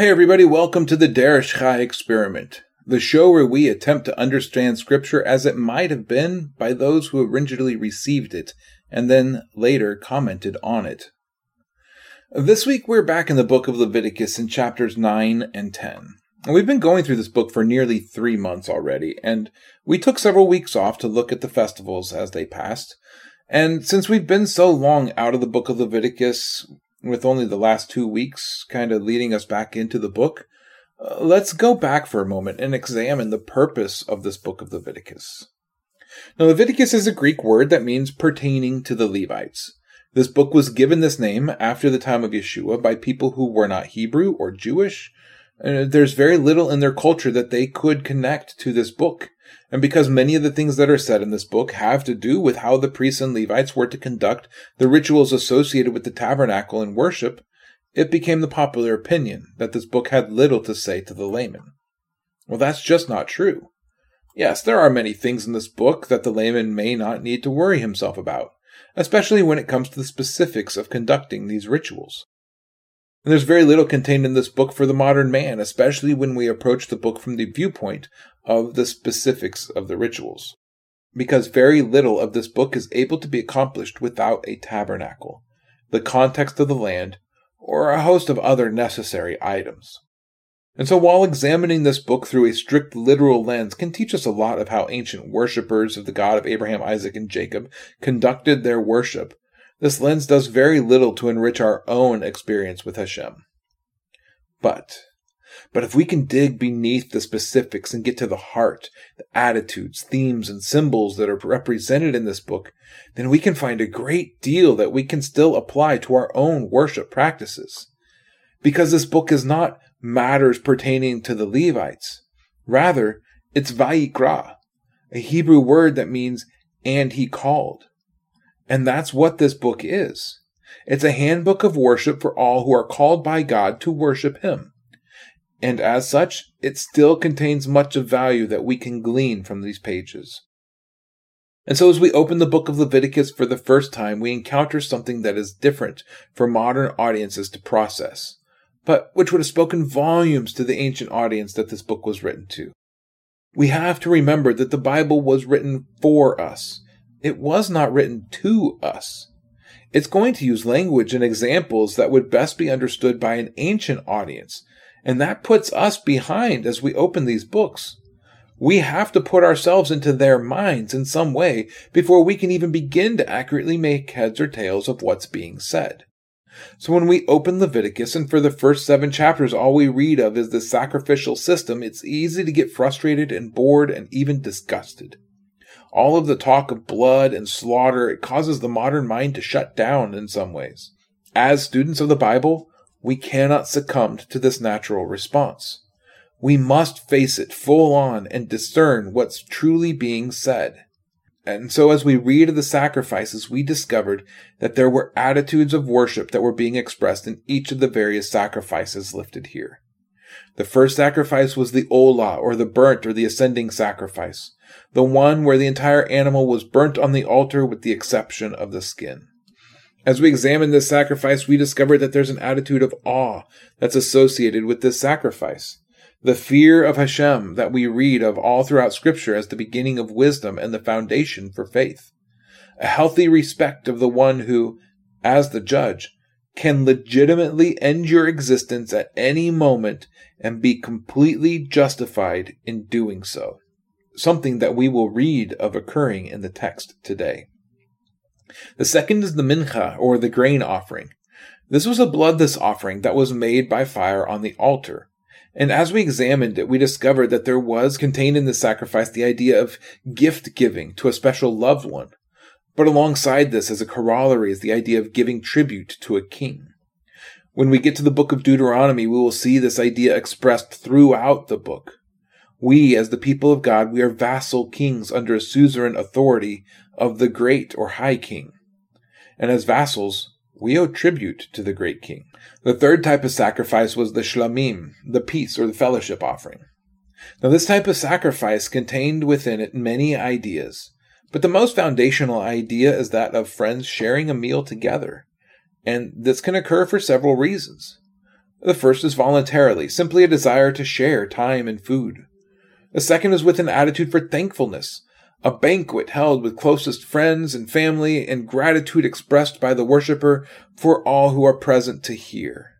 Hey everybody, welcome to the Derish Chai Experiment, the show where we attempt to understand scripture as it might have been by those who originally received it and then later commented on it. This week we're back in the book of Leviticus in chapters 9 and 10. We've been going through this book for nearly three months already, and we took several weeks off to look at the festivals as they passed. And since we've been so long out of the book of Leviticus, with only the last two weeks kind of leading us back into the book, uh, let's go back for a moment and examine the purpose of this book of Leviticus. Now, Leviticus is a Greek word that means pertaining to the Levites. This book was given this name after the time of Yeshua by people who were not Hebrew or Jewish. Uh, there's very little in their culture that they could connect to this book. And because many of the things that are said in this book have to do with how the priests and Levites were to conduct the rituals associated with the tabernacle and worship, it became the popular opinion that this book had little to say to the layman. Well, that's just not true. Yes, there are many things in this book that the layman may not need to worry himself about, especially when it comes to the specifics of conducting these rituals. And there's very little contained in this book for the modern man, especially when we approach the book from the viewpoint of the specifics of the rituals. Because very little of this book is able to be accomplished without a tabernacle, the context of the land, or a host of other necessary items. And so, while examining this book through a strict literal lens can teach us a lot of how ancient worshippers of the God of Abraham, Isaac, and Jacob conducted their worship, this lens does very little to enrich our own experience with Hashem. But, but if we can dig beneath the specifics and get to the heart, the attitudes, themes, and symbols that are represented in this book, then we can find a great deal that we can still apply to our own worship practices. Because this book is not matters pertaining to the Levites. Rather, it's Vayikra, a Hebrew word that means and he called. And that's what this book is. It's a handbook of worship for all who are called by God to worship Him. And as such, it still contains much of value that we can glean from these pages. And so, as we open the book of Leviticus for the first time, we encounter something that is different for modern audiences to process, but which would have spoken volumes to the ancient audience that this book was written to. We have to remember that the Bible was written for us. It was not written to us. It's going to use language and examples that would best be understood by an ancient audience, and that puts us behind as we open these books. We have to put ourselves into their minds in some way before we can even begin to accurately make heads or tails of what's being said. So when we open Leviticus and for the first seven chapters all we read of is the sacrificial system, it's easy to get frustrated and bored and even disgusted all of the talk of blood and slaughter, it causes the modern mind to shut down in some ways. As students of the Bible, we cannot succumb to this natural response. We must face it full on and discern what's truly being said. And so, as we read of the sacrifices, we discovered that there were attitudes of worship that were being expressed in each of the various sacrifices lifted here. The first sacrifice was the olah, or the burnt or the ascending sacrifice the one where the entire animal was burnt on the altar with the exception of the skin. As we examine this sacrifice, we discover that there's an attitude of awe that's associated with this sacrifice. The fear of Hashem that we read of all throughout Scripture as the beginning of wisdom and the foundation for faith. A healthy respect of the one who, as the judge, can legitimately end your existence at any moment and be completely justified in doing so. Something that we will read of occurring in the text today. The second is the mincha, or the grain offering. This was a bloodless offering that was made by fire on the altar. And as we examined it, we discovered that there was contained in the sacrifice the idea of gift giving to a special loved one. But alongside this, as a corollary, is the idea of giving tribute to a king. When we get to the book of Deuteronomy, we will see this idea expressed throughout the book. We, as the people of God, we are vassal kings under a suzerain authority of the great or high king. And as vassals, we owe tribute to the great king. The third type of sacrifice was the shlamim, the peace or the fellowship offering. Now, this type of sacrifice contained within it many ideas, but the most foundational idea is that of friends sharing a meal together. And this can occur for several reasons. The first is voluntarily, simply a desire to share time and food. The second is with an attitude for thankfulness, a banquet held with closest friends and family, and gratitude expressed by the worshiper for all who are present to hear.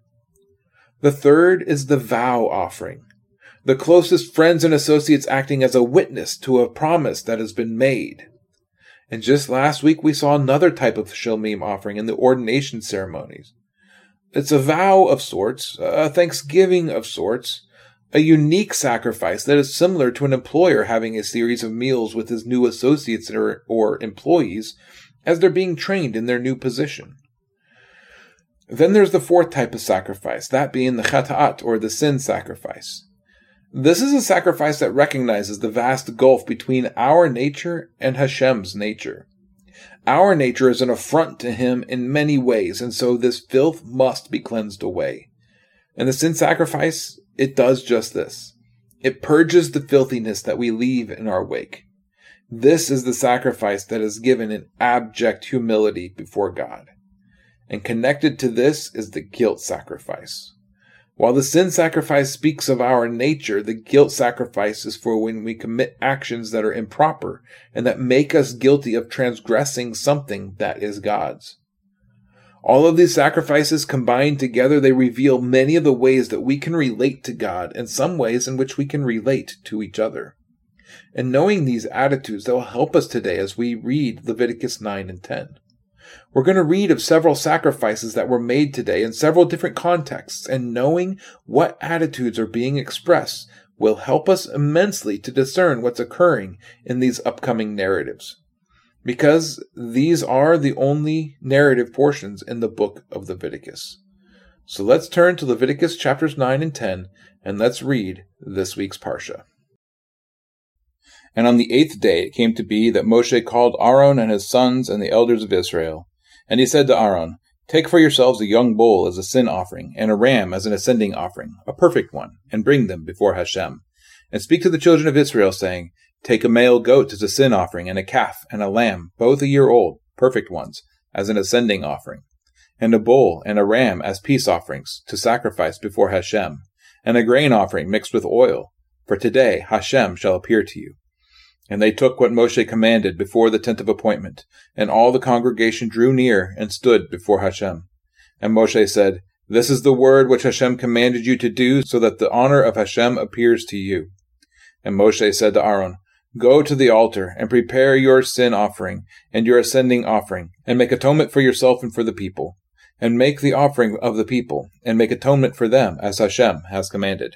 The third is the vow offering, the closest friends and associates acting as a witness to a promise that has been made. And just last week, we saw another type of shlamim offering in the ordination ceremonies. It's a vow of sorts, a thanksgiving of sorts, a unique sacrifice that is similar to an employer having a series of meals with his new associates or, or employees as they're being trained in their new position. Then there's the fourth type of sacrifice, that being the chata'at, or the sin sacrifice. This is a sacrifice that recognizes the vast gulf between our nature and Hashem's nature. Our nature is an affront to him in many ways, and so this filth must be cleansed away. And the sin sacrifice it does just this. It purges the filthiness that we leave in our wake. This is the sacrifice that is given in abject humility before God. And connected to this is the guilt sacrifice. While the sin sacrifice speaks of our nature, the guilt sacrifice is for when we commit actions that are improper and that make us guilty of transgressing something that is God's. All of these sacrifices combined together, they reveal many of the ways that we can relate to God and some ways in which we can relate to each other. And knowing these attitudes, they'll help us today as we read Leviticus 9 and 10. We're going to read of several sacrifices that were made today in several different contexts, and knowing what attitudes are being expressed will help us immensely to discern what's occurring in these upcoming narratives because these are the only narrative portions in the book of Leviticus. So let's turn to Leviticus chapters 9 and 10 and let's read this week's Parsha. And on the eighth day it came to be that Moshe called Aaron and his sons and the elders of Israel. And he said to Aaron, Take for yourselves a young bull as a sin offering, and a ram as an ascending offering, a perfect one, and bring them before Hashem. And speak to the children of Israel, saying, Take a male goat as a sin offering, and a calf and a lamb, both a year old, perfect ones, as an ascending offering, and a bull and a ram as peace offerings to sacrifice before Hashem, and a grain offering mixed with oil. For today Hashem shall appear to you. And they took what Moshe commanded before the tent of appointment, and all the congregation drew near and stood before Hashem. And Moshe said, This is the word which Hashem commanded you to do, so that the honor of Hashem appears to you. And Moshe said to Aaron, Go to the altar and prepare your sin offering and your ascending offering, and make atonement for yourself and for the people, and make the offering of the people, and make atonement for them, as Hashem has commanded.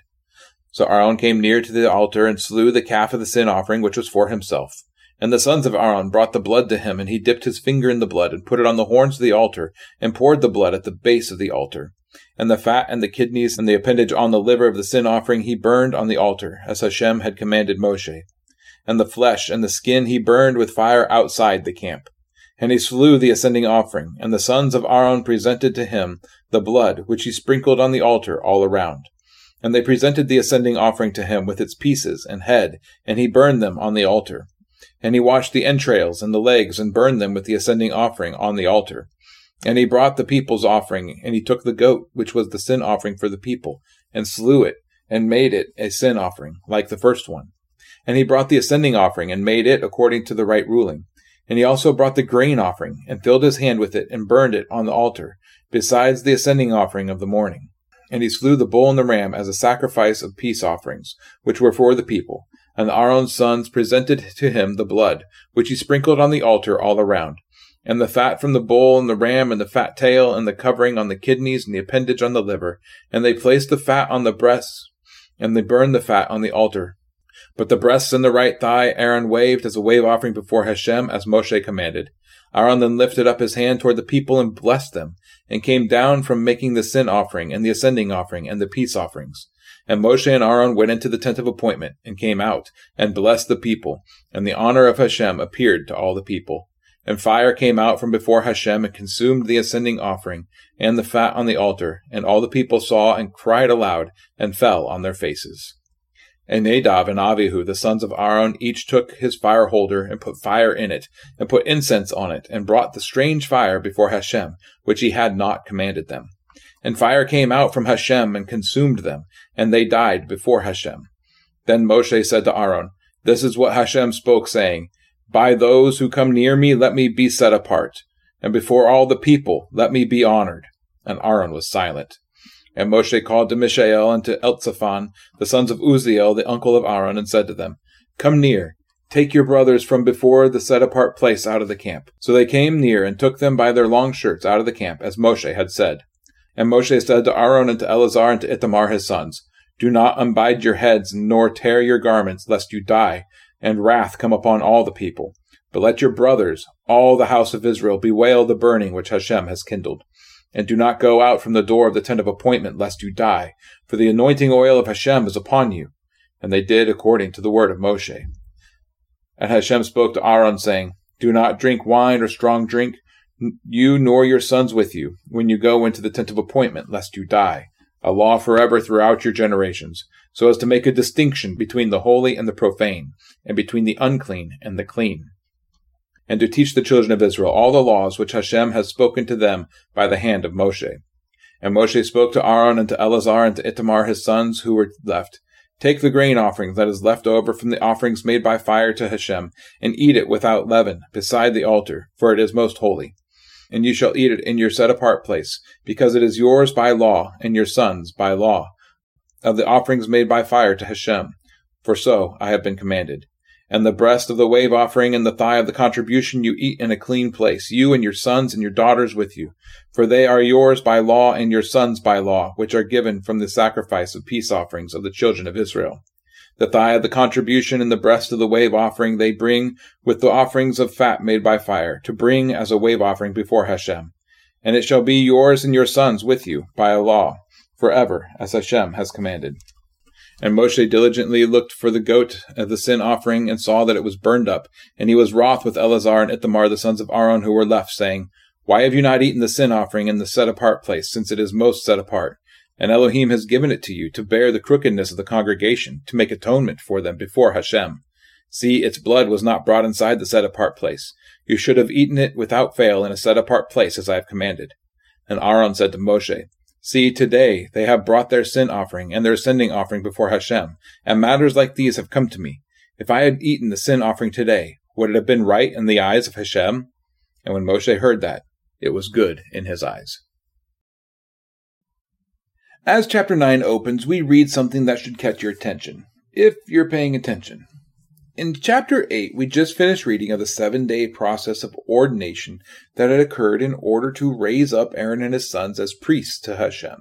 So Aaron came near to the altar and slew the calf of the sin offering, which was for himself. And the sons of Aaron brought the blood to him, and he dipped his finger in the blood, and put it on the horns of the altar, and poured the blood at the base of the altar. And the fat and the kidneys and the appendage on the liver of the sin offering he burned on the altar, as Hashem had commanded Moshe and the flesh and the skin he burned with fire outside the camp. And he slew the ascending offering, and the sons of Aaron presented to him the blood which he sprinkled on the altar all around. And they presented the ascending offering to him with its pieces and head, and he burned them on the altar. And he washed the entrails and the legs, and burned them with the ascending offering on the altar. And he brought the people's offering, and he took the goat, which was the sin offering for the people, and slew it, and made it a sin offering, like the first one. And he brought the ascending offering and made it according to the right ruling. And he also brought the grain offering, and filled his hand with it, and burned it on the altar, besides the ascending offering of the morning. And he slew the bull and the ram as a sacrifice of peace offerings, which were for the people. And Aaron's sons presented to him the blood, which he sprinkled on the altar all around, and the fat from the bull and the ram, and the fat tail, and the covering on the kidneys, and the appendage on the liver. And they placed the fat on the breasts, and they burned the fat on the altar. But the breasts and the right thigh Aaron waved as a wave offering before Hashem, as Moshe commanded. Aaron then lifted up his hand toward the people and blessed them, and came down from making the sin offering, and the ascending offering, and the peace offerings. And Moshe and Aaron went into the tent of appointment, and came out, and blessed the people, and the honor of Hashem appeared to all the people. And fire came out from before Hashem, and consumed the ascending offering, and the fat on the altar, and all the people saw, and cried aloud, and fell on their faces. And Nadab and Avihu, the sons of Aaron, each took his fire holder and put fire in it, and put incense on it, and brought the strange fire before Hashem, which he had not commanded them. And fire came out from Hashem and consumed them, and they died before Hashem. Then Moshe said to Aaron, This is what Hashem spoke, saying, By those who come near me, let me be set apart, and before all the people, let me be honored. And Aaron was silent. And Moshe called to Mishael and to Elzaphan, the sons of Uziel, the uncle of Aaron, and said to them, Come near, take your brothers from before the set apart place out of the camp. So they came near and took them by their long shirts out of the camp, as Moshe had said. And Moshe said to Aaron and to Eleazar and to Ithamar his sons, Do not unbind your heads, nor tear your garments, lest you die, and wrath come upon all the people. But let your brothers, all the house of Israel, bewail the burning which Hashem has kindled. And do not go out from the door of the tent of appointment, lest you die, for the anointing oil of Hashem is upon you. And they did according to the word of Moshe. And Hashem spoke to Aaron, saying, Do not drink wine or strong drink, you nor your sons with you, when you go into the tent of appointment, lest you die. A law forever throughout your generations, so as to make a distinction between the holy and the profane, and between the unclean and the clean and to teach the children of Israel all the laws which Hashem has spoken to them by the hand of Moshe. And Moshe spoke to Aaron and to Eleazar and to Itamar his sons who were left, Take the grain offering that is left over from the offerings made by fire to Hashem, and eat it without leaven, beside the altar, for it is most holy. And you shall eat it in your set apart place, because it is yours by law, and your sons by law, of the offerings made by fire to Hashem. For so I have been commanded and the breast of the wave offering and the thigh of the contribution you eat in a clean place, you and your sons and your daughters with you. For they are yours by law and your sons by law, which are given from the sacrifice of peace offerings of the children of Israel. The thigh of the contribution and the breast of the wave offering they bring with the offerings of fat made by fire, to bring as a wave offering before Hashem. And it shall be yours and your sons with you by a law, forever, as Hashem has commanded. And Moshe diligently looked for the goat of the sin offering and saw that it was burned up. And he was wroth with Eleazar and Ithamar, the sons of Aaron, who were left, saying, Why have you not eaten the sin offering in the set apart place, since it is most set apart? And Elohim has given it to you to bear the crookedness of the congregation, to make atonement for them before Hashem. See, its blood was not brought inside the set apart place. You should have eaten it without fail in a set apart place, as I have commanded. And Aaron said to Moshe, See, today they have brought their sin offering and their ascending offering before Hashem, and matters like these have come to me. If I had eaten the sin offering today, would it have been right in the eyes of Hashem? And when Moshe heard that, it was good in his eyes. As chapter 9 opens, we read something that should catch your attention, if you're paying attention. In chapter 8, we just finished reading of the seven day process of ordination that had occurred in order to raise up Aaron and his sons as priests to Hashem.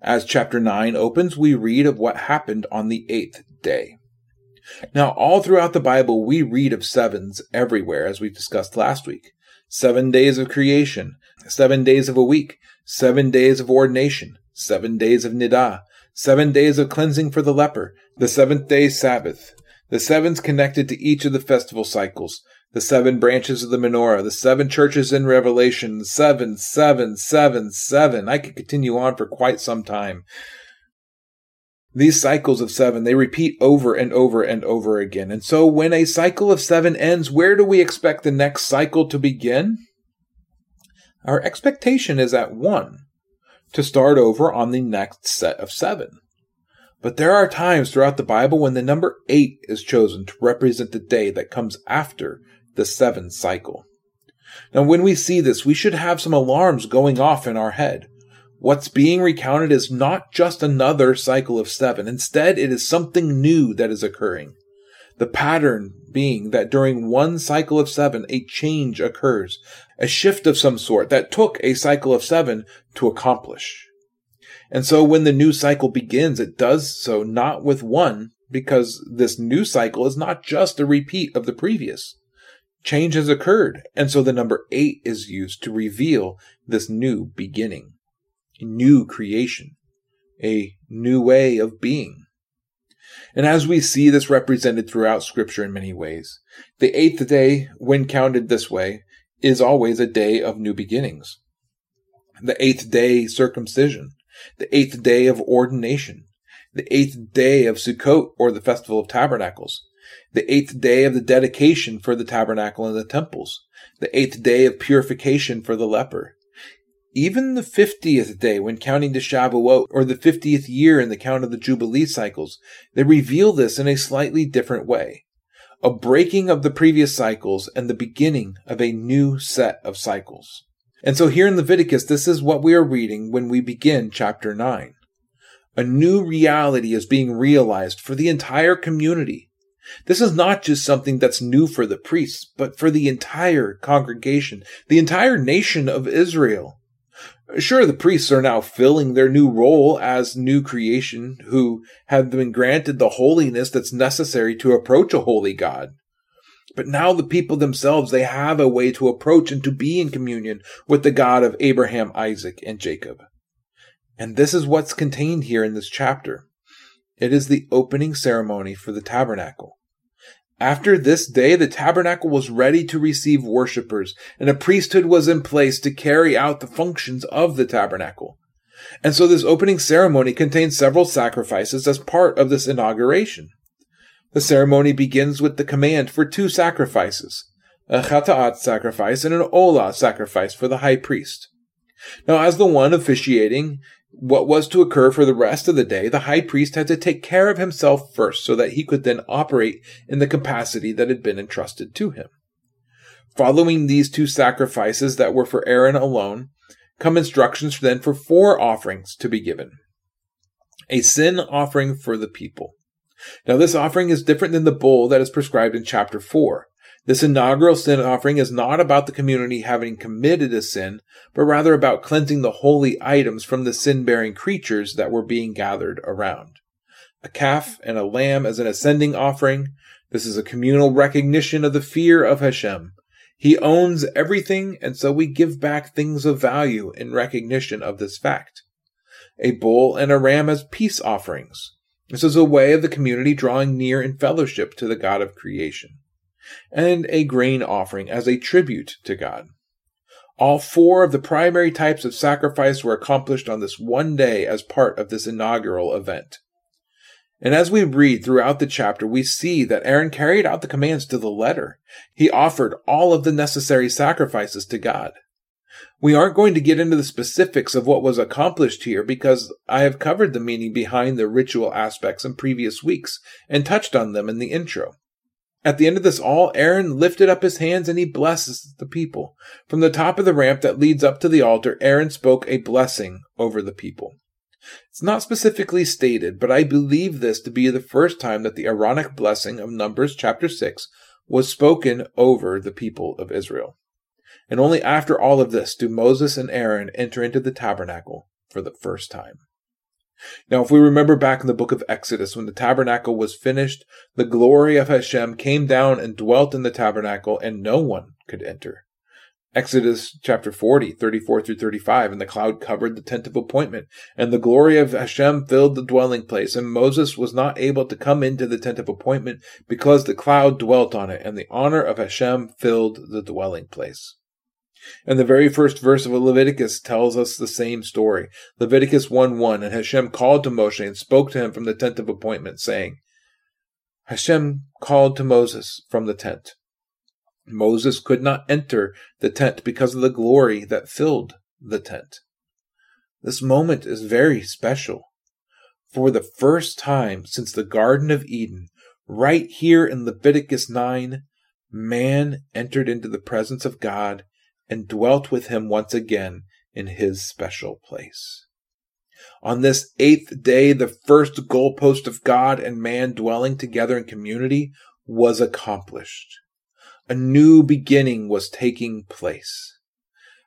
As chapter 9 opens, we read of what happened on the eighth day. Now, all throughout the Bible, we read of sevens everywhere, as we discussed last week. Seven days of creation, seven days of a week, seven days of ordination, seven days of nidah, seven days of cleansing for the leper, the seventh day Sabbath, the sevens connected to each of the festival cycles, the seven branches of the menorah, the seven churches in Revelation, seven, seven, seven, seven. I could continue on for quite some time. These cycles of seven, they repeat over and over and over again. And so when a cycle of seven ends, where do we expect the next cycle to begin? Our expectation is at one, to start over on the next set of seven. But there are times throughout the Bible when the number eight is chosen to represent the day that comes after the seventh cycle. Now, when we see this, we should have some alarms going off in our head. What's being recounted is not just another cycle of seven. Instead, it is something new that is occurring. The pattern being that during one cycle of seven, a change occurs, a shift of some sort that took a cycle of seven to accomplish. And so when the new cycle begins, it does so not with one, because this new cycle is not just a repeat of the previous. Change has occurred, and so the number eight is used to reveal this new beginning, a new creation, a new way of being. And as we see this represented throughout Scripture in many ways, the eighth day, when counted this way, is always a day of new beginnings. The eighth day circumcision, the eighth day of ordination, the eighth day of Sukkot or the Festival of Tabernacles, the eighth day of the dedication for the tabernacle and the temples, the eighth day of purification for the leper, even the fiftieth day when counting to Shavuot or the fiftieth year in the count of the Jubilee cycles, they reveal this in a slightly different way. A breaking of the previous cycles and the beginning of a new set of cycles. And so here in Leviticus, this is what we are reading when we begin chapter 9. A new reality is being realized for the entire community. This is not just something that's new for the priests, but for the entire congregation, the entire nation of Israel. Sure, the priests are now filling their new role as new creation who have been granted the holiness that's necessary to approach a holy God. But now the people themselves, they have a way to approach and to be in communion with the God of Abraham, Isaac, and Jacob. And this is what's contained here in this chapter. It is the opening ceremony for the tabernacle. After this day, the tabernacle was ready to receive worshippers, and a priesthood was in place to carry out the functions of the tabernacle. And so this opening ceremony contains several sacrifices as part of this inauguration. The ceremony begins with the command for two sacrifices, a chata'at sacrifice and an olah sacrifice for the high priest. Now, as the one officiating, what was to occur for the rest of the day, the high priest had to take care of himself first so that he could then operate in the capacity that had been entrusted to him. Following these two sacrifices that were for Aaron alone, come instructions then for four offerings to be given. A sin offering for the people. Now, this offering is different than the bull that is prescribed in chapter 4. This inaugural sin offering is not about the community having committed a sin, but rather about cleansing the holy items from the sin bearing creatures that were being gathered around. A calf and a lamb as an ascending offering. This is a communal recognition of the fear of Hashem. He owns everything, and so we give back things of value in recognition of this fact. A bull and a ram as peace offerings. This is a way of the community drawing near in fellowship to the God of creation and a grain offering as a tribute to God. All four of the primary types of sacrifice were accomplished on this one day as part of this inaugural event. And as we read throughout the chapter, we see that Aaron carried out the commands to the letter. He offered all of the necessary sacrifices to God. We aren't going to get into the specifics of what was accomplished here because I have covered the meaning behind the ritual aspects in previous weeks and touched on them in the intro. At the end of this all, Aaron lifted up his hands and he blesses the people. From the top of the ramp that leads up to the altar, Aaron spoke a blessing over the people. It's not specifically stated, but I believe this to be the first time that the Aaronic blessing of Numbers chapter 6 was spoken over the people of Israel. And only after all of this do Moses and Aaron enter into the tabernacle for the first time. Now, if we remember back in the book of Exodus, when the tabernacle was finished, the glory of Hashem came down and dwelt in the tabernacle, and no one could enter. Exodus chapter 40, 34 through 35, and the cloud covered the tent of appointment, and the glory of Hashem filled the dwelling place, and Moses was not able to come into the tent of appointment because the cloud dwelt on it, and the honor of Hashem filled the dwelling place. And the very first verse of Leviticus tells us the same story. Leviticus 1 1 And Hashem called to Moshe and spoke to him from the tent of appointment, saying, Hashem called to Moses from the tent. Moses could not enter the tent because of the glory that filled the tent. This moment is very special. For the first time since the Garden of Eden, right here in Leviticus 9, man entered into the presence of God and dwelt with him once again in his special place. On this eighth day, the first goalpost of God and man dwelling together in community was accomplished. A new beginning was taking place.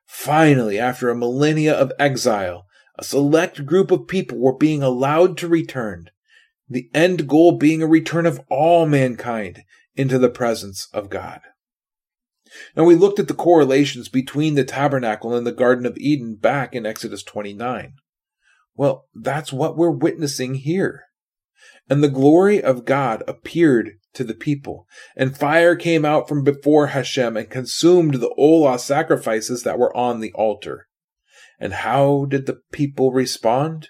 Finally, after a millennia of exile, a select group of people were being allowed to return, the end goal being a return of all mankind into the presence of God. Now we looked at the correlations between the tabernacle and the Garden of Eden back in Exodus 29. Well, that's what we're witnessing here. And the glory of God appeared to the people, and fire came out from before Hashem and consumed the Olah sacrifices that were on the altar. And how did the people respond?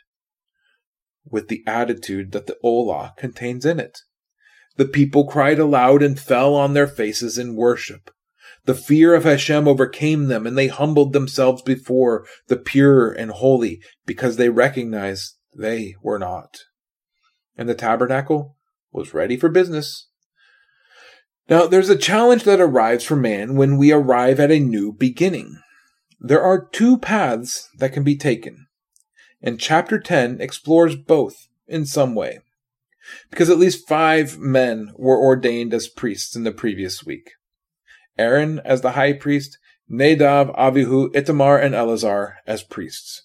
With the attitude that the Olah contains in it. The people cried aloud and fell on their faces in worship. The fear of Hashem overcame them, and they humbled themselves before the pure and holy because they recognized they were not. And the tabernacle was ready for business. Now, there's a challenge that arrives for man when we arrive at a new beginning. There are two paths that can be taken, and chapter 10 explores both in some way, because at least five men were ordained as priests in the previous week. Aaron as the high priest, Nadab, Avihu, Itamar, and Eleazar as priests.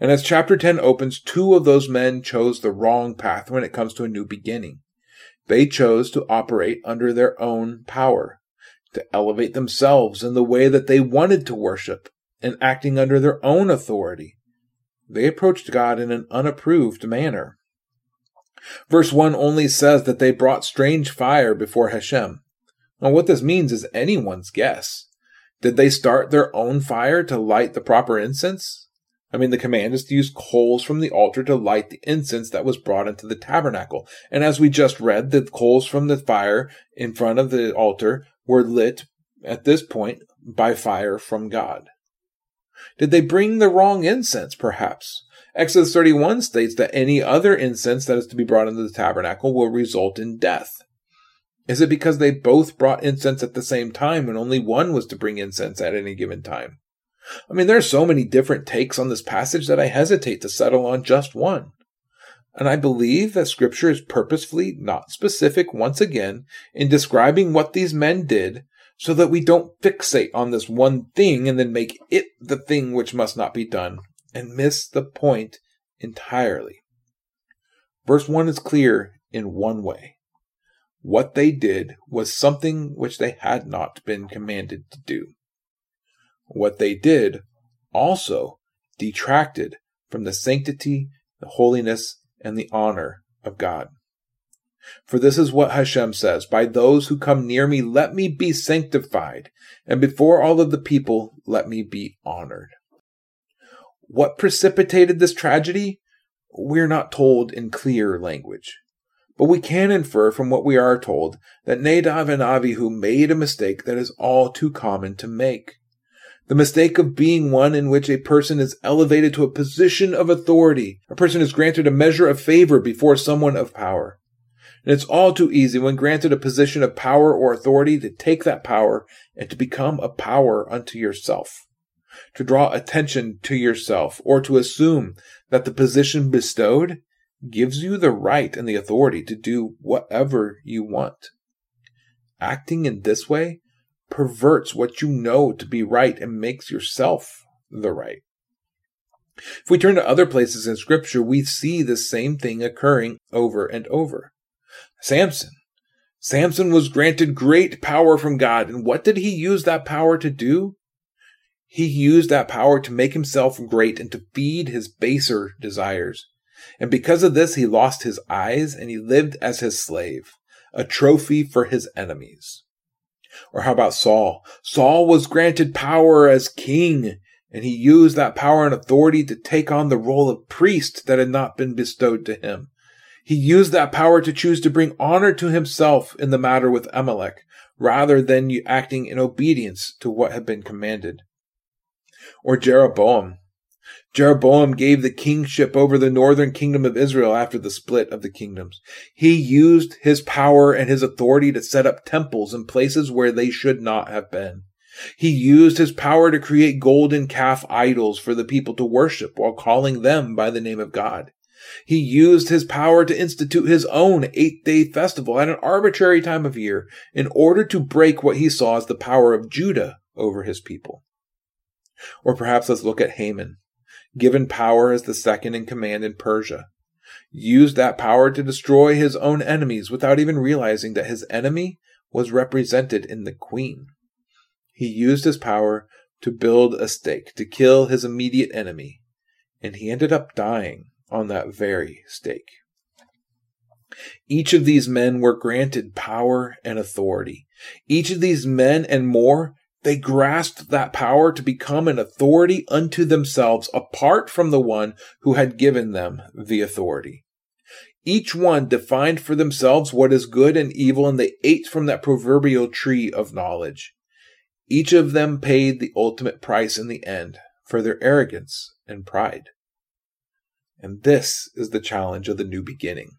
And as chapter 10 opens, two of those men chose the wrong path when it comes to a new beginning. They chose to operate under their own power, to elevate themselves in the way that they wanted to worship, and acting under their own authority. They approached God in an unapproved manner. Verse 1 only says that they brought strange fire before Hashem. Now, what this means is anyone's guess. Did they start their own fire to light the proper incense? I mean, the command is to use coals from the altar to light the incense that was brought into the tabernacle. And as we just read, the coals from the fire in front of the altar were lit at this point by fire from God. Did they bring the wrong incense, perhaps? Exodus 31 states that any other incense that is to be brought into the tabernacle will result in death. Is it because they both brought incense at the same time and only one was to bring incense at any given time? I mean, there are so many different takes on this passage that I hesitate to settle on just one. And I believe that scripture is purposefully not specific once again in describing what these men did so that we don't fixate on this one thing and then make it the thing which must not be done and miss the point entirely. Verse 1 is clear in one way. What they did was something which they had not been commanded to do. What they did also detracted from the sanctity, the holiness, and the honor of God. For this is what Hashem says By those who come near me, let me be sanctified, and before all of the people, let me be honored. What precipitated this tragedy? We're not told in clear language. But we can infer from what we are told that Nadav and Avihu made a mistake that is all too common to make. The mistake of being one in which a person is elevated to a position of authority. A person is granted a measure of favor before someone of power. And it's all too easy when granted a position of power or authority to take that power and to become a power unto yourself. To draw attention to yourself or to assume that the position bestowed gives you the right and the authority to do whatever you want. Acting in this way perverts what you know to be right and makes yourself the right. If we turn to other places in scripture, we see the same thing occurring over and over. Samson. Samson was granted great power from God. And what did he use that power to do? He used that power to make himself great and to feed his baser desires. And because of this, he lost his eyes and he lived as his slave, a trophy for his enemies. Or how about Saul? Saul was granted power as king, and he used that power and authority to take on the role of priest that had not been bestowed to him. He used that power to choose to bring honor to himself in the matter with Amalek, rather than acting in obedience to what had been commanded. Or Jeroboam. Jeroboam gave the kingship over the northern kingdom of Israel after the split of the kingdoms. He used his power and his authority to set up temples in places where they should not have been. He used his power to create golden calf idols for the people to worship while calling them by the name of God. He used his power to institute his own eight day festival at an arbitrary time of year in order to break what he saw as the power of Judah over his people. Or perhaps let's look at Haman, given power as the second in command in Persia. Used that power to destroy his own enemies without even realizing that his enemy was represented in the queen. He used his power to build a stake to kill his immediate enemy, and he ended up dying on that very stake. Each of these men were granted power and authority. Each of these men and more, they grasped that power to become an authority unto themselves apart from the one who had given them the authority. Each one defined for themselves what is good and evil, and they ate from that proverbial tree of knowledge. Each of them paid the ultimate price in the end for their arrogance and pride. And this is the challenge of the new beginning.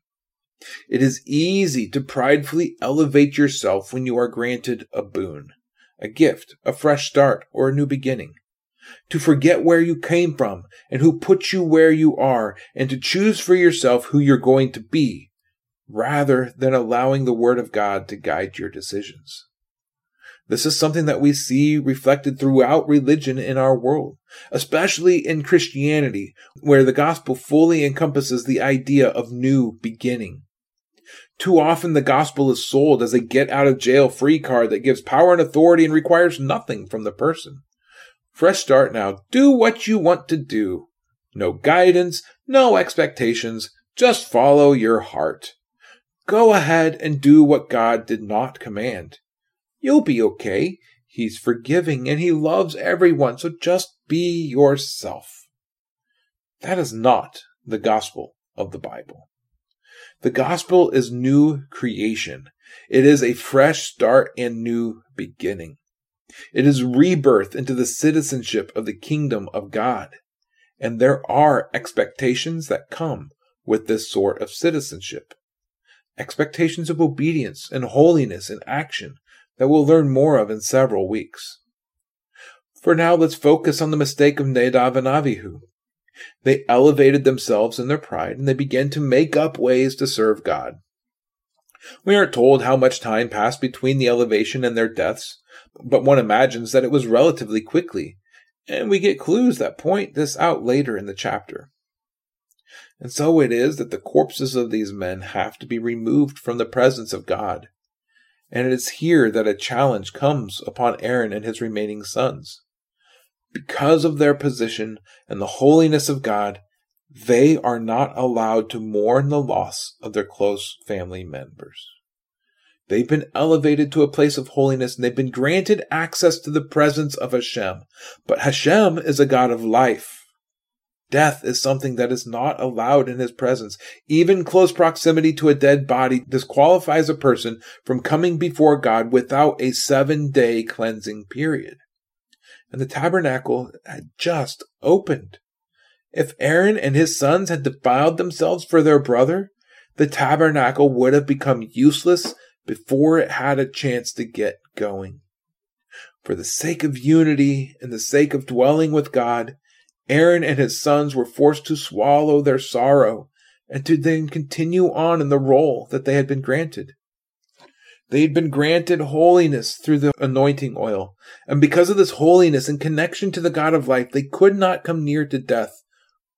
It is easy to pridefully elevate yourself when you are granted a boon, a gift, a fresh start, or a new beginning. To forget where you came from and who put you where you are, and to choose for yourself who you're going to be, rather than allowing the Word of God to guide your decisions. This is something that we see reflected throughout religion in our world, especially in Christianity, where the gospel fully encompasses the idea of new beginning. Too often the gospel is sold as a get out of jail free card that gives power and authority and requires nothing from the person. Fresh start now. Do what you want to do. No guidance, no expectations, just follow your heart. Go ahead and do what God did not command. You'll be okay. He's forgiving and he loves everyone, so just be yourself. That is not the gospel of the Bible. The gospel is new creation. It is a fresh start and new beginning. It is rebirth into the citizenship of the kingdom of God. And there are expectations that come with this sort of citizenship. Expectations of obedience and holiness in action that we'll learn more of in several weeks. For now, let's focus on the mistake of Nadav and Avihu. They elevated themselves in their pride and they began to make up ways to serve God. We aren't told how much time passed between the elevation and their deaths, but one imagines that it was relatively quickly, and we get clues that point this out later in the chapter. And so it is that the corpses of these men have to be removed from the presence of God and it is here that a challenge comes upon Aaron and his remaining sons. Because of their position and the holiness of God, they are not allowed to mourn the loss of their close family members. They've been elevated to a place of holiness and they've been granted access to the presence of Hashem. But Hashem is a God of life. Death is something that is not allowed in his presence. Even close proximity to a dead body disqualifies a person from coming before God without a seven day cleansing period. And the tabernacle had just opened. If Aaron and his sons had defiled themselves for their brother, the tabernacle would have become useless before it had a chance to get going. For the sake of unity and the sake of dwelling with God, Aaron and his sons were forced to swallow their sorrow and to then continue on in the role that they had been granted. They had been granted holiness through the anointing oil, and because of this holiness and connection to the God of life, they could not come near to death,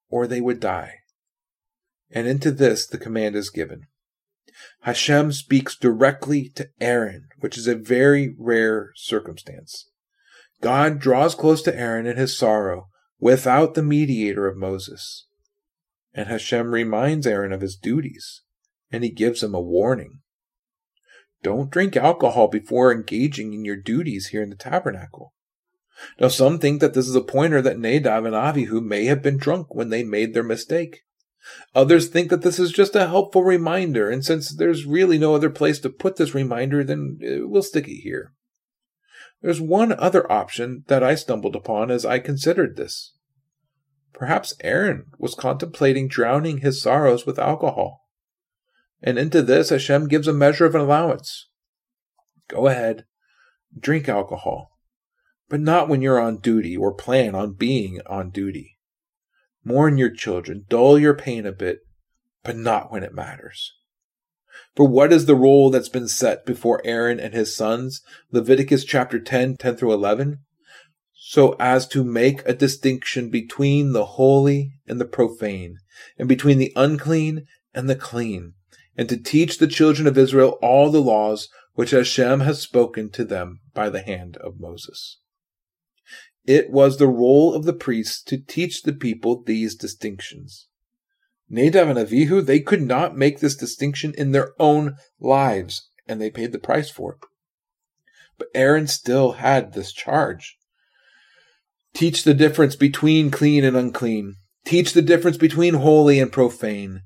or they would die. And into this the command is given. Hashem speaks directly to Aaron, which is a very rare circumstance. God draws close to Aaron in his sorrow without the mediator of Moses. And Hashem reminds Aaron of his duties, and he gives him a warning. Don't drink alcohol before engaging in your duties here in the tabernacle. Now, some think that this is a pointer that Nadab and Avihu may have been drunk when they made their mistake. Others think that this is just a helpful reminder, and since there's really no other place to put this reminder, then uh, we'll stick it here. There's one other option that I stumbled upon as I considered this. Perhaps Aaron was contemplating drowning his sorrows with alcohol. And into this, Hashem gives a measure of an allowance. Go ahead, drink alcohol, but not when you're on duty or plan on being on duty. Mourn your children, dull your pain a bit, but not when it matters. For what is the role that's been set before Aaron and his sons? Leviticus chapter 10, 10 through 11. So as to make a distinction between the holy and the profane, and between the unclean and the clean, and to teach the children of Israel all the laws which Hashem has spoken to them by the hand of Moses. It was the role of the priests to teach the people these distinctions. Nadav and Avihu, they could not make this distinction in their own lives, and they paid the price for it. But Aaron still had this charge. Teach the difference between clean and unclean. Teach the difference between holy and profane.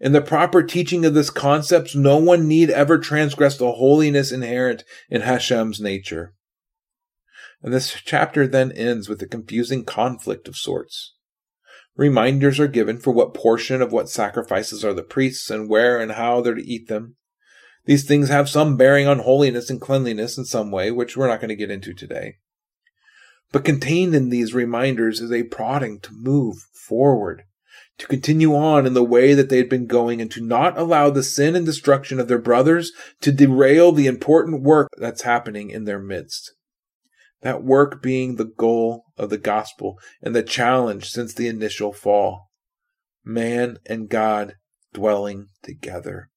In the proper teaching of this concept, no one need ever transgress the holiness inherent in Hashem's nature. And this chapter then ends with a confusing conflict of sorts. Reminders are given for what portion of what sacrifices are the priests and where and how they're to eat them. These things have some bearing on holiness and cleanliness in some way, which we're not going to get into today. But contained in these reminders is a prodding to move forward, to continue on in the way that they had been going and to not allow the sin and destruction of their brothers to derail the important work that's happening in their midst. That work being the goal of the gospel and the challenge since the initial fall. Man and God dwelling together.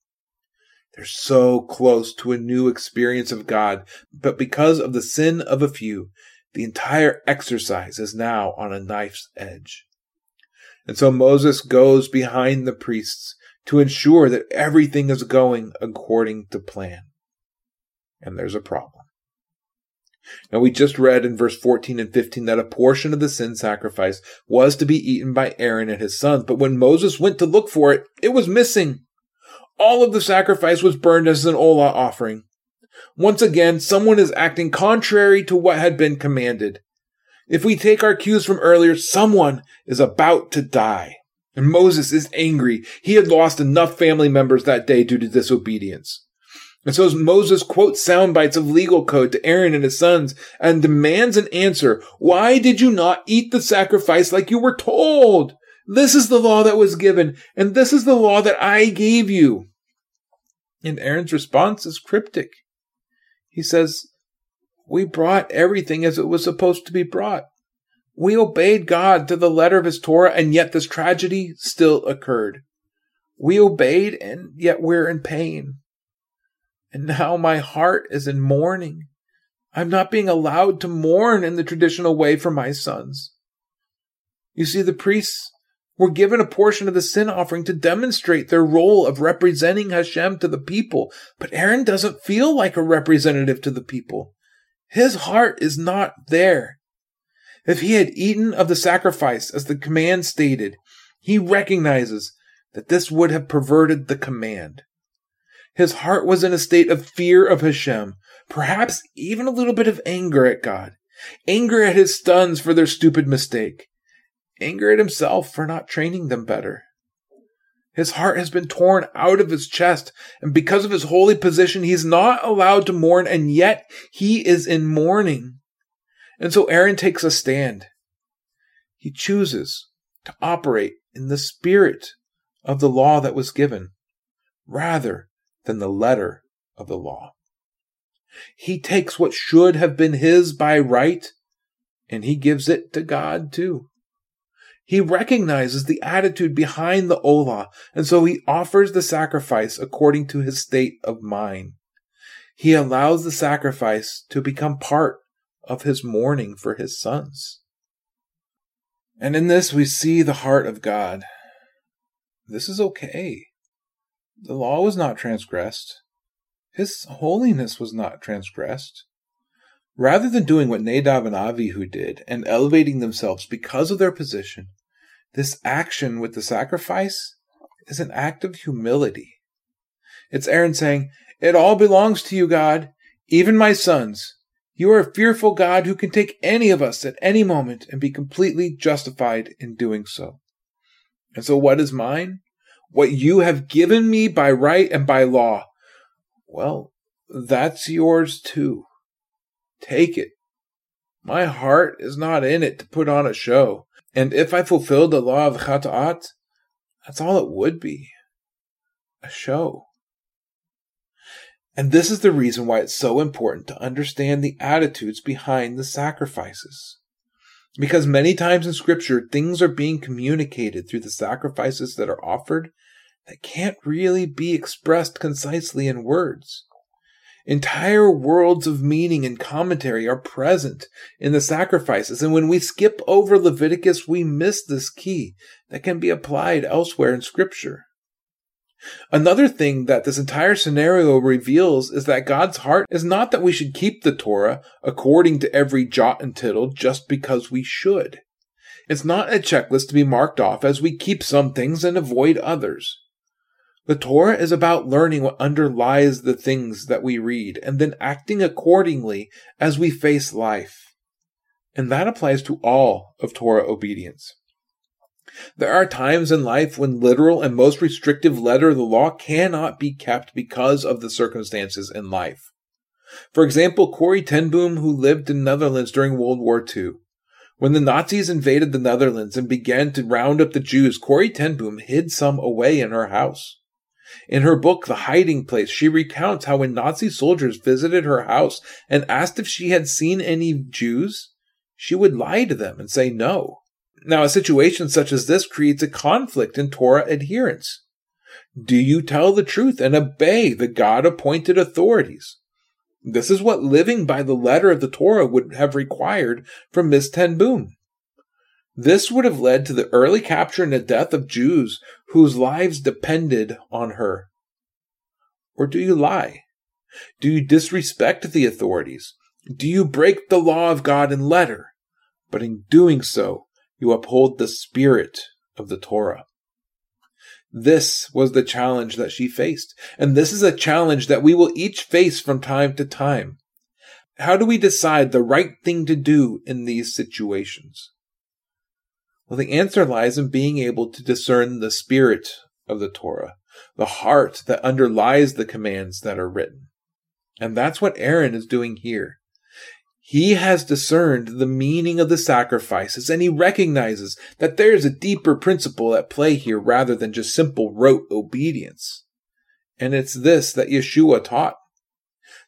They're so close to a new experience of God, but because of the sin of a few, the entire exercise is now on a knife's edge. And so Moses goes behind the priests to ensure that everything is going according to plan. And there's a problem. Now, we just read in verse 14 and 15 that a portion of the sin sacrifice was to be eaten by Aaron and his sons, but when Moses went to look for it, it was missing. All of the sacrifice was burned as an Olah offering. Once again, someone is acting contrary to what had been commanded. If we take our cues from earlier, someone is about to die. And Moses is angry. He had lost enough family members that day due to disobedience. And so Moses quotes sound bites of legal code to Aaron and his sons and demands an answer. Why did you not eat the sacrifice like you were told? This is the law that was given, and this is the law that I gave you. And Aaron's response is cryptic. He says, we brought everything as it was supposed to be brought. We obeyed God to the letter of his Torah, and yet this tragedy still occurred. We obeyed, and yet we're in pain. And now my heart is in mourning. I'm not being allowed to mourn in the traditional way for my sons. You see, the priests were given a portion of the sin offering to demonstrate their role of representing Hashem to the people, but Aaron doesn't feel like a representative to the people. His heart is not there. If he had eaten of the sacrifice as the command stated, he recognizes that this would have perverted the command. His heart was in a state of fear of Hashem, perhaps even a little bit of anger at God, anger at his sons for their stupid mistake, anger at himself for not training them better. His heart has been torn out of his chest, and because of his holy position, he's not allowed to mourn, and yet he is in mourning. And so Aaron takes a stand. He chooses to operate in the spirit of the law that was given, rather than the letter of the law. He takes what should have been his by right, and he gives it to God too. He recognizes the attitude behind the Ola, and so he offers the sacrifice according to his state of mind. He allows the sacrifice to become part of his mourning for his sons. And in this, we see the heart of God. This is okay. The law was not transgressed. His holiness was not transgressed. Rather than doing what Nadab and Avihu did and elevating themselves because of their position, this action with the sacrifice is an act of humility. It's Aaron saying, It all belongs to you, God, even my sons. You are a fearful God who can take any of us at any moment and be completely justified in doing so. And so, what is mine? What you have given me by right and by law. Well, that's yours too. Take it. My heart is not in it to put on a show. And if I fulfilled the law of Chata'at, that's all it would be. A show. And this is the reason why it's so important to understand the attitudes behind the sacrifices. Because many times in scripture, things are being communicated through the sacrifices that are offered that can't really be expressed concisely in words. Entire worlds of meaning and commentary are present in the sacrifices, and when we skip over Leviticus, we miss this key that can be applied elsewhere in Scripture. Another thing that this entire scenario reveals is that God's heart is not that we should keep the Torah according to every jot and tittle just because we should. It's not a checklist to be marked off as we keep some things and avoid others. The Torah is about learning what underlies the things that we read and then acting accordingly as we face life. And that applies to all of Torah obedience. There are times in life when literal and most restrictive letter of the law cannot be kept because of the circumstances in life. For example, Corrie ten Boom, who lived in the Netherlands during World War II. When the Nazis invaded the Netherlands and began to round up the Jews, Corrie ten Boom hid some away in her house. In her book, The Hiding Place, she recounts how when Nazi soldiers visited her house and asked if she had seen any Jews, she would lie to them and say no. Now, a situation such as this creates a conflict in Torah adherence. Do you tell the truth and obey the God appointed authorities? This is what living by the letter of the Torah would have required from Miss Ten Boom. This would have led to the early capture and the death of Jews whose lives depended on her. Or do you lie? Do you disrespect the authorities? Do you break the law of God in letter? But in doing so, you uphold the spirit of the Torah. This was the challenge that she faced. And this is a challenge that we will each face from time to time. How do we decide the right thing to do in these situations? Well, the answer lies in being able to discern the spirit of the Torah, the heart that underlies the commands that are written. And that's what Aaron is doing here. He has discerned the meaning of the sacrifices and he recognizes that there is a deeper principle at play here rather than just simple rote obedience. And it's this that Yeshua taught.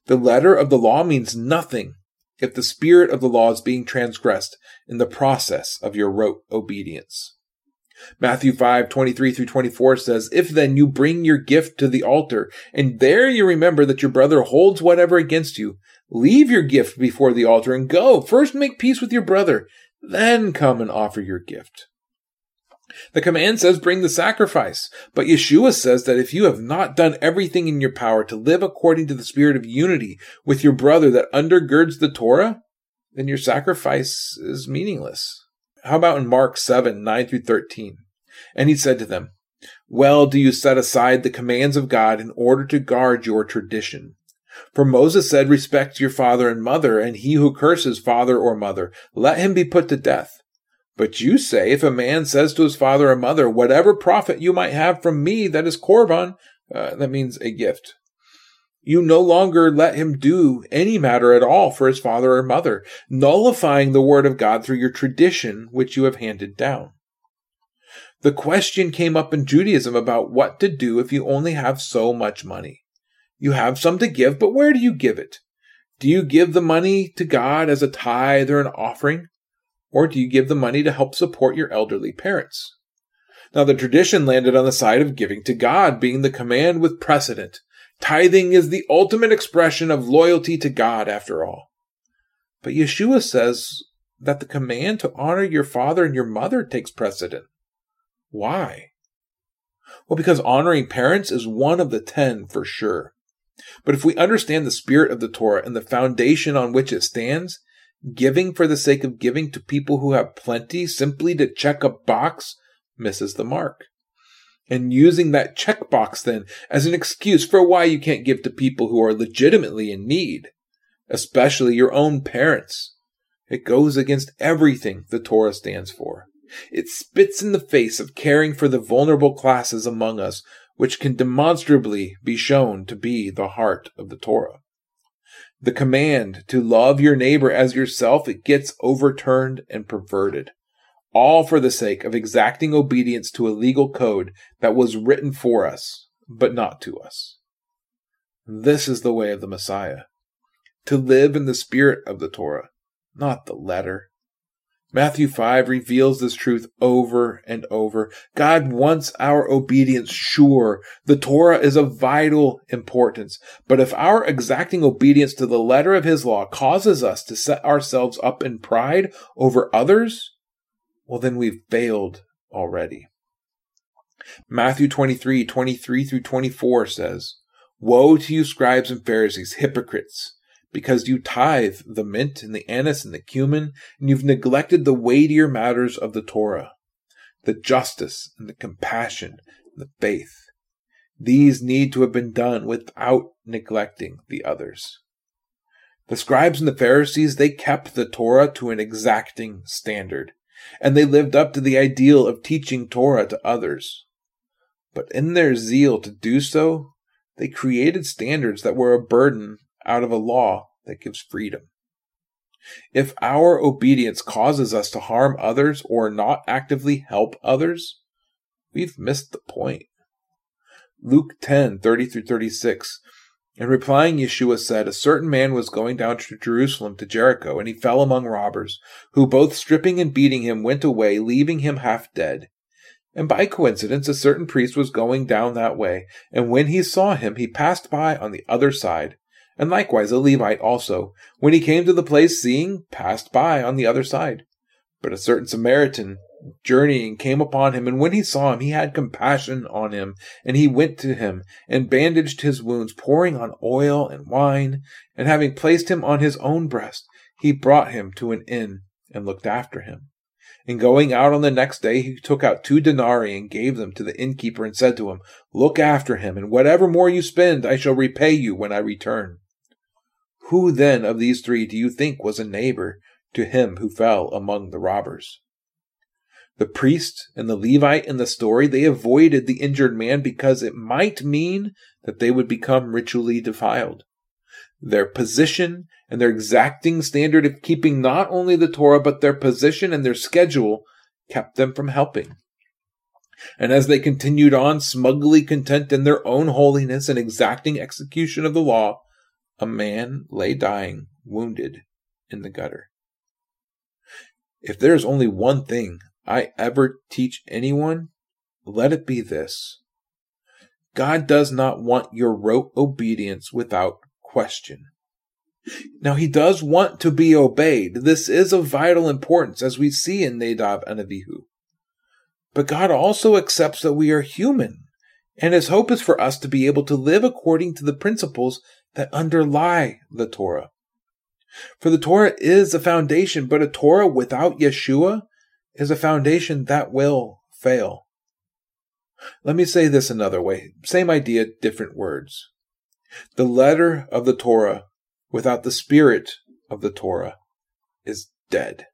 The letter of the law means nothing if the spirit of the law is being transgressed in the process of your rote obedience. Matthew 5, 23 through 24 says, If then you bring your gift to the altar, and there you remember that your brother holds whatever against you, leave your gift before the altar and go. First make peace with your brother, then come and offer your gift. The command says bring the sacrifice, but Yeshua says that if you have not done everything in your power to live according to the spirit of unity with your brother that undergirds the Torah, then your sacrifice is meaningless. How about in Mark 7, 9 through 13? And he said to them, Well do you set aside the commands of God in order to guard your tradition. For Moses said, Respect your father and mother, and he who curses father or mother, let him be put to death. But you say, if a man says to his father or mother, Whatever profit you might have from me, that is korban, uh, that means a gift. You no longer let him do any matter at all for his father or mother, nullifying the word of God through your tradition which you have handed down. The question came up in Judaism about what to do if you only have so much money. You have some to give, but where do you give it? Do you give the money to God as a tithe or an offering? Or do you give the money to help support your elderly parents? Now, the tradition landed on the side of giving to God being the command with precedent. Tithing is the ultimate expression of loyalty to God, after all. But Yeshua says that the command to honor your father and your mother takes precedent. Why? Well, because honoring parents is one of the ten for sure. But if we understand the spirit of the Torah and the foundation on which it stands, giving for the sake of giving to people who have plenty simply to check a box misses the mark and using that checkbox then as an excuse for why you can't give to people who are legitimately in need especially your own parents. It goes against everything the Torah stands for. It spits in the face of caring for the vulnerable classes among us, which can demonstrably be shown to be the heart of the Torah. The command to love your neighbor as yourself, it gets overturned and perverted. All for the sake of exacting obedience to a legal code that was written for us, but not to us. This is the way of the Messiah. To live in the spirit of the Torah, not the letter. Matthew 5 reveals this truth over and over. God wants our obedience sure. The Torah is of vital importance. But if our exacting obedience to the letter of his law causes us to set ourselves up in pride over others, well, then we've failed already. Matthew 23, 23 through 24 says, Woe to you, scribes and Pharisees, hypocrites! Because you tithe the mint and the anise and the cumin, and you've neglected the weightier matters of the Torah, the justice and the compassion and the faith. These need to have been done without neglecting the others. The scribes and the Pharisees, they kept the Torah to an exacting standard, and they lived up to the ideal of teaching Torah to others. But in their zeal to do so, they created standards that were a burden out of a law that gives freedom. If our obedience causes us to harm others or not actively help others, we've missed the point. Luke 10 30 through 36. In replying, Yeshua said, A certain man was going down to Jerusalem to Jericho, and he fell among robbers, who both stripping and beating him went away, leaving him half dead. And by coincidence, a certain priest was going down that way, and when he saw him, he passed by on the other side and likewise a Levite also, when he came to the place seeing, passed by on the other side. But a certain Samaritan journeying came upon him, and when he saw him, he had compassion on him, and he went to him and bandaged his wounds, pouring on oil and wine, and having placed him on his own breast, he brought him to an inn and looked after him. And going out on the next day, he took out two denarii and gave them to the innkeeper and said to him, Look after him, and whatever more you spend, I shall repay you when I return. Who then of these three do you think was a neighbor to him who fell among the robbers? The priest and the Levite in the story, they avoided the injured man because it might mean that they would become ritually defiled. Their position and their exacting standard of keeping not only the Torah, but their position and their schedule kept them from helping. And as they continued on, smugly content in their own holiness and exacting execution of the law, a man lay dying, wounded, in the gutter. If there is only one thing I ever teach anyone, let it be this God does not want your rote obedience without question. Now, he does want to be obeyed. This is of vital importance, as we see in Nadab and Abihu. But God also accepts that we are human, and his hope is for us to be able to live according to the principles that underlie the Torah. For the Torah is a foundation, but a Torah without Yeshua is a foundation that will fail. Let me say this another way. Same idea, different words. The letter of the Torah without the spirit of the Torah is dead.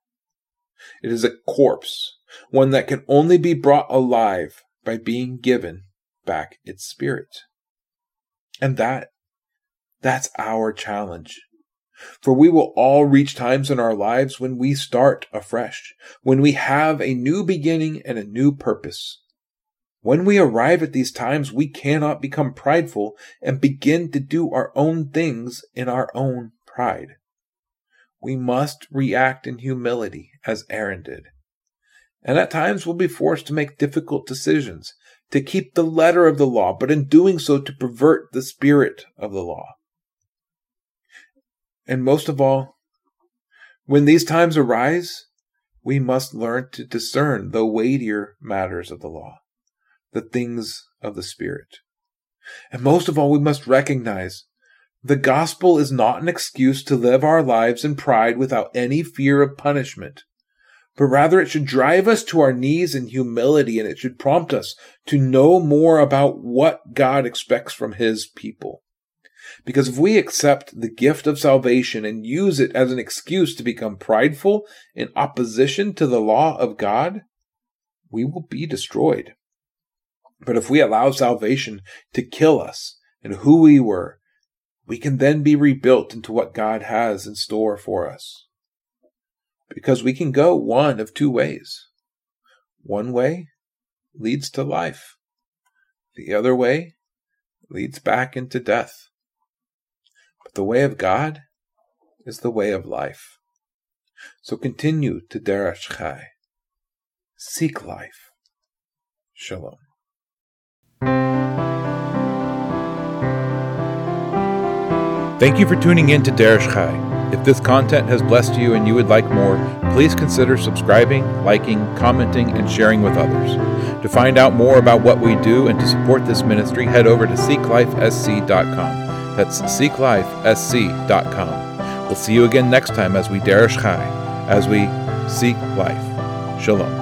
It is a corpse, one that can only be brought alive by being given back its spirit. And that that's our challenge. For we will all reach times in our lives when we start afresh, when we have a new beginning and a new purpose. When we arrive at these times, we cannot become prideful and begin to do our own things in our own pride. We must react in humility as Aaron did. And at times we'll be forced to make difficult decisions, to keep the letter of the law, but in doing so to pervert the spirit of the law. And most of all, when these times arise, we must learn to discern the weightier matters of the law, the things of the Spirit. And most of all, we must recognize the gospel is not an excuse to live our lives in pride without any fear of punishment, but rather it should drive us to our knees in humility and it should prompt us to know more about what God expects from his people. Because if we accept the gift of salvation and use it as an excuse to become prideful in opposition to the law of God, we will be destroyed. But if we allow salvation to kill us and who we were, we can then be rebuilt into what God has in store for us. Because we can go one of two ways. One way leads to life. The other way leads back into death. The way of God is the way of life. So continue to Derash Chai. Seek life. Shalom. Thank you for tuning in to Derish Chai. If this content has blessed you and you would like more, please consider subscribing, liking, commenting, and sharing with others. To find out more about what we do and to support this ministry, head over to seeklifesc.com. That's seeklifesc.com. We'll see you again next time as we Derish Chai, as we seek life. Shalom.